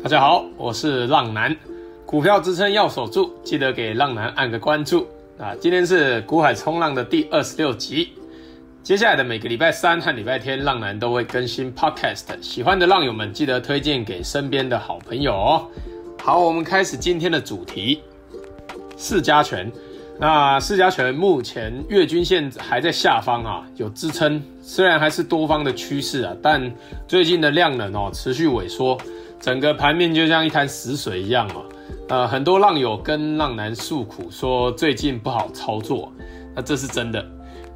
大家好，我是浪男，股票支撑要守住，记得给浪男按个关注啊！今天是股海冲浪的第二十六集，接下来的每个礼拜三和礼拜天，浪男都会更新 Podcast，喜欢的浪友们记得推荐给身边的好朋友哦。好，我们开始今天的主题，四家拳。那市加权目前月均线还在下方啊，有支撑，虽然还是多方的趋势啊，但最近的量能哦持续萎缩。整个盘面就像一潭死水一样啊，呃，很多浪友跟浪男诉苦说最近不好操作，那这是真的。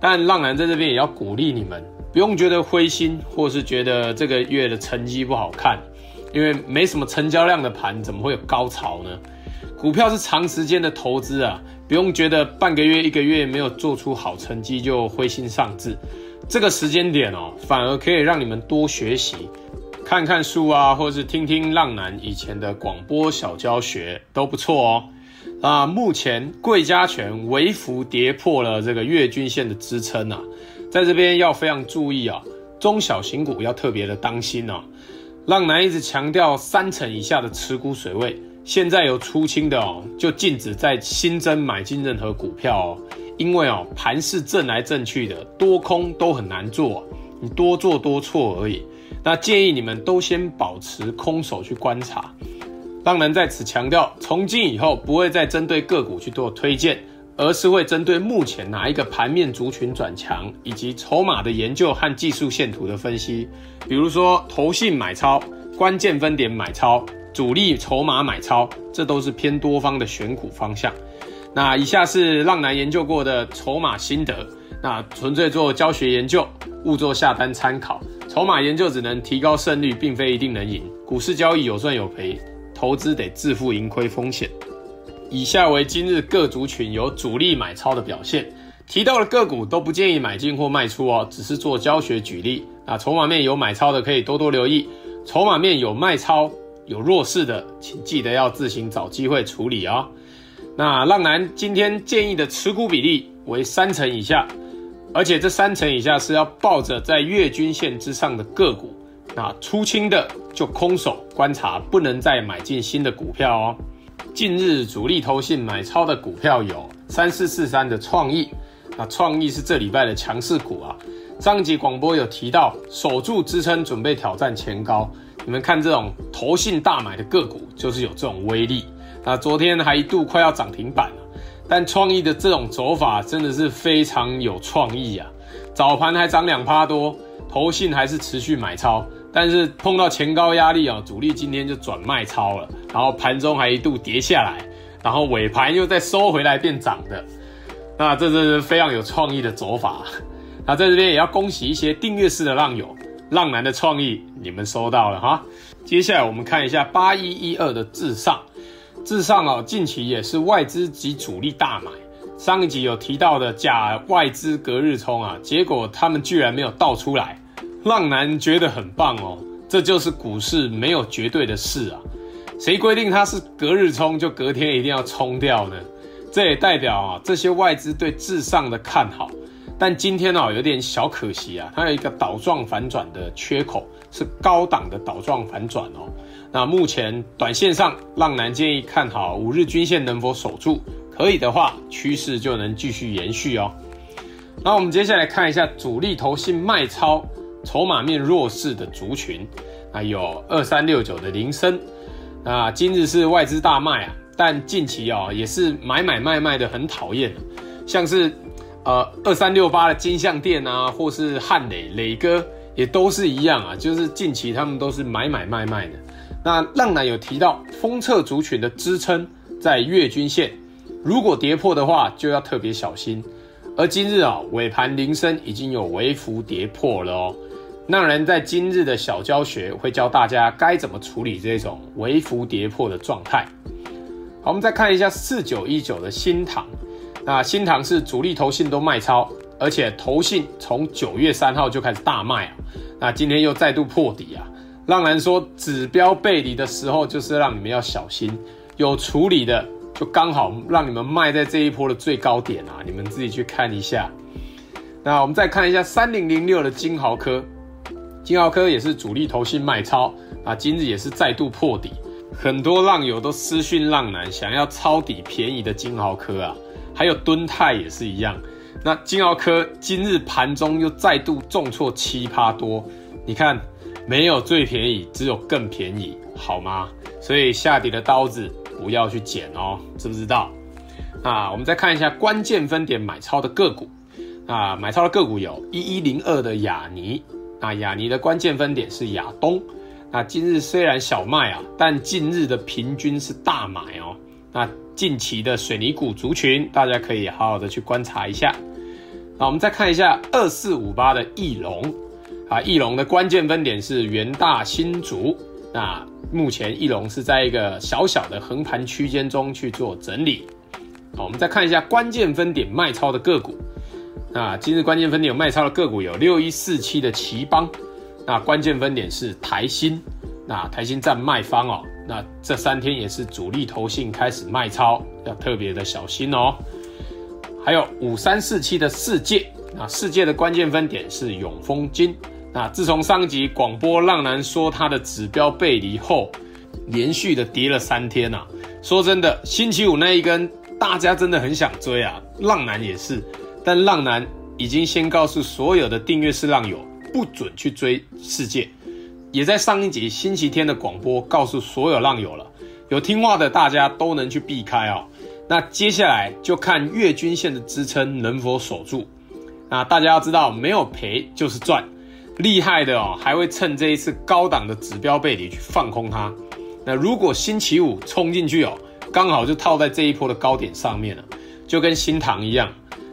但浪男在这边也要鼓励你们，不用觉得灰心，或是觉得这个月的成绩不好看，因为没什么成交量的盘怎么会有高潮呢？股票是长时间的投资啊，不用觉得半个月、一个月没有做出好成绩就灰心丧志，这个时间点哦，反而可以让你们多学习。看看书啊，或是听听浪男以前的广播小教学都不错哦。啊，目前柜加权微幅跌破了这个月均线的支撑啊，在这边要非常注意啊，中小型股要特别的当心哦。浪男一直强调三成以下的持股水位，现在有出清的哦，就禁止再新增买进任何股票哦，因为哦盘势震来震去的，多空都很难做，你多做多错而已。那建议你们都先保持空手去观察。浪男在此强调，从今以后不会再针对个股去做推荐，而是会针对目前哪一个盘面族群转强，以及筹码的研究和技术线图的分析。比如说，投信买超、关键分点买超、主力筹码买超，这都是偏多方的选股方向。那以下是浪男研究过的筹码心得，那纯粹做教学研究，勿做下单参考。筹码研究只能提高胜率，并非一定能赢。股市交易有赚有赔，投资得自负盈亏风险。以下为今日各族群有主力买超的表现，提到的个股都不建议买进或卖出哦，只是做教学举例。那筹码面有买超的可以多多留意，筹码面有卖超有弱势的，请记得要自行找机会处理哦。那浪男今天建议的持股比例为三成以下。而且这三成以下是要抱着在月均线之上的个股，那出清的就空手观察，不能再买进新的股票哦。近日主力投信买超的股票有三四四三的创意，那创意是这礼拜的强势股啊。上集广播有提到守住支撑，准备挑战前高。你们看这种投信大买的个股，就是有这种威力。那昨天还一度快要涨停板。但创意的这种走法真的是非常有创意啊！早盘还涨两趴多，投信还是持续买超，但是碰到前高压力啊，主力今天就转卖超了，然后盘中还一度跌下来，然后尾盘又再收回来变涨的，那这是非常有创意的走法。那在这边也要恭喜一些订阅式的浪友，浪男的创意你们收到了哈。接下来我们看一下八一一二的至上。至上哦，近期也是外资及主力大买。上一集有提到的假外资隔日冲啊，结果他们居然没有倒出来，浪男觉得很棒哦。这就是股市没有绝对的事啊，谁规定它是隔日冲就隔天一定要冲掉呢？这也代表啊，这些外资对至上的看好。但今天哦，有点小可惜啊，它有一个倒状反转的缺口，是高档的倒状反转哦。那目前短线上，浪男建议看好五日均线能否守住，可以的话，趋势就能继续延续哦。那我们接下来看一下主力投信卖超、筹码面弱势的族群，那有二三六九的菱生，那今日是外资大卖啊，但近期啊、哦、也是买买卖卖的很讨厌，像是呃二三六八的金像电啊，或是汉磊磊哥也都是一样啊，就是近期他们都是买买卖卖的。那浪男有提到，封测族群的支撑在月均线，如果跌破的话，就要特别小心。而今日啊，尾盘铃声已经有微幅跌破了哦。浪人在今日的小教学会教大家该怎么处理这种微幅跌破的状态。好，我们再看一下四九一九的新塘，那新塘是主力投信都卖超，而且投信从九月三号就开始大卖啊，那今天又再度破底啊。浪男说，指标背离的时候，就是让你们要小心。有处理的，就刚好让你们卖在这一波的最高点啊！你们自己去看一下。那我们再看一下三零零六的金豪科，金豪科也是主力投信卖超啊，今日也是再度破底。很多浪友都私讯浪男，想要抄底便宜的金豪科啊，还有敦泰也是一样。那金豪科今日盘中又再度重挫七趴多，你看没有最便宜，只有更便宜，好吗？所以下跌的刀子不要去捡哦，知不知道？那我们再看一下关键分点买超的个股。啊，买超的个股有一一零二的亚尼。那亚尼的关键分点是亚东。那今日虽然小卖啊，但近日的平均是大买哦。那近期的水泥股族群，大家可以好好的去观察一下。那我们再看一下二四五八的翼龙。啊，义隆的关键分点是元大新竹。那目前义隆是在一个小小的横盘区间中去做整理。好，我们再看一下关键分点卖超的个股。那今日关键分点有卖超的个股有六一四七的奇邦。那关键分点是台新。那台新占卖方哦。那这三天也是主力投信开始卖超，要特别的小心哦。还有五三四七的世界。那世界的关键分点是永丰金。那自从上集广播浪男说他的指标背离后，连续的跌了三天啊。说真的，星期五那一根。大家真的很想追啊，浪男也是，但浪男已经先告诉所有的订阅式浪友，不准去追世界，也在上一集星期天的广播告诉所有浪友了，有听话的大家都能去避开哦。那接下来就看月均线的支撑能否守住。那大家要知道，没有赔就是赚，厉害的哦，还会趁这一次高档的指标背离去放空它。那如果星期五冲进去哦。刚好就套在这一波的高点上面了，就跟新塘一样，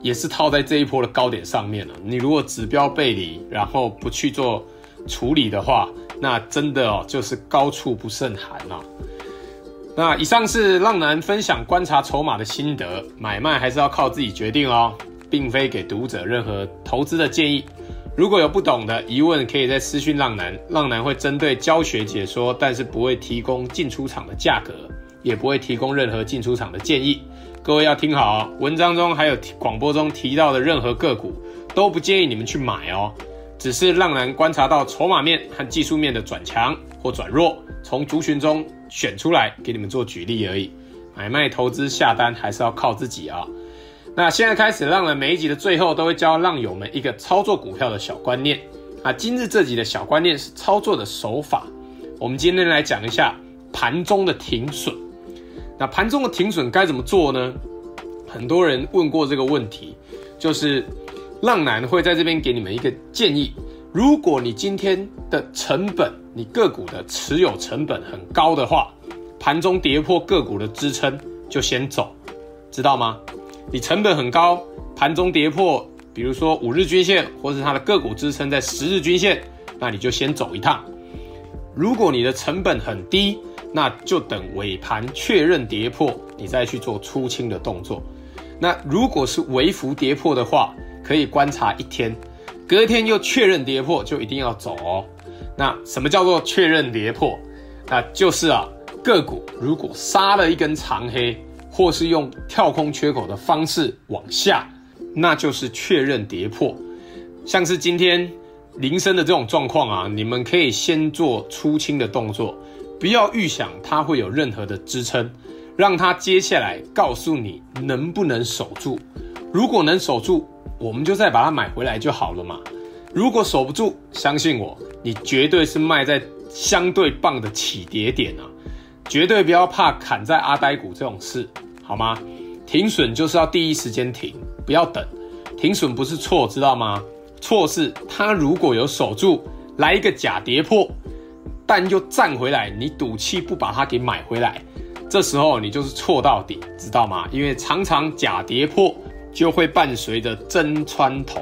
也是套在这一波的高点上面了。你如果指标背离，然后不去做处理的话，那真的哦就是高处不胜寒啊。那以上是浪男分享观察筹码的心得，买卖还是要靠自己决定哦，并非给读者任何投资的建议。如果有不懂的疑问，可以在私讯浪男，浪男会针对教学解说，但是不会提供进出场的价格。也不会提供任何进出场的建议，各位要听好哦。文章中还有广播中提到的任何个股，都不建议你们去买哦。只是浪男观察到筹码面和技术面的转强或转弱，从族群中选出来给你们做举例而已。买卖投资下单还是要靠自己啊。那现在开始，浪男每一集的最后都会教浪友们一个操作股票的小观念啊。今日这集的小观念是操作的手法，我们今天来讲一下盘中的停损。那盘中的停损该怎么做呢？很多人问过这个问题，就是浪男会在这边给你们一个建议：如果你今天的成本，你个股的持有成本很高的话，盘中跌破个股的支撑就先走，知道吗？你成本很高，盘中跌破，比如说五日均线，或是它的个股支撑在十日均线，那你就先走一趟。如果你的成本很低，那就等尾盘确认跌破，你再去做出清的动作。那如果是微幅跌破的话，可以观察一天，隔天又确认跌破，就一定要走哦。那什么叫做确认跌破？那就是啊，个股如果杀了一根长黑，或是用跳空缺口的方式往下，那就是确认跌破。像是今天铃声的这种状况啊，你们可以先做出清的动作。不要预想它会有任何的支撑，让它接下来告诉你能不能守住。如果能守住，我们就再把它买回来就好了嘛。如果守不住，相信我，你绝对是卖在相对棒的起跌点啊！绝对不要怕砍在阿呆股这种事，好吗？停损就是要第一时间停，不要等。停损不是错，知道吗？错是它如果有守住，来一个假跌破。但又站回来，你赌气不把它给买回来，这时候你就是错到底，知道吗？因为常常假跌破就会伴随着真穿头，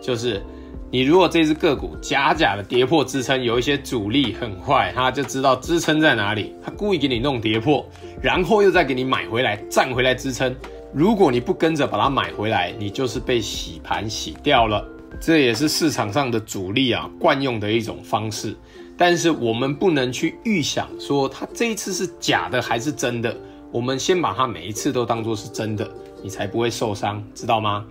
就是你如果这只个股假假的跌破支撑，有一些主力很坏，他就知道支撑在哪里，他故意给你弄跌破，然后又再给你买回来，站回来支撑。如果你不跟着把它买回来，你就是被洗盘洗掉了。这也是市场上的主力啊惯用的一种方式。但是我们不能去预想说它这一次是假的还是真的，我们先把它每一次都当作是真的，你才不会受伤，知道吗？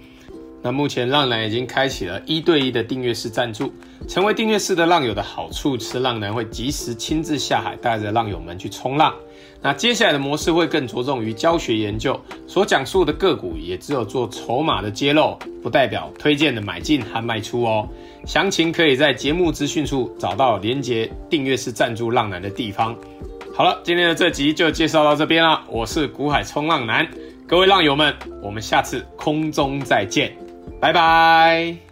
那目前浪男已经开启了一对一的订阅式赞助，成为订阅式的浪友的好处是，浪男会及时亲自下海，带着浪友们去冲浪。那接下来的模式会更着重于教学研究，所讲述的个股也只有做筹码的揭露，不代表推荐的买进和卖出哦。详情可以在节目资讯处找到连接订阅式赞助浪男的地方。好了，今天的这集就介绍到这边了。我是股海冲浪男，各位浪友们，我们下次空中再见。拜拜。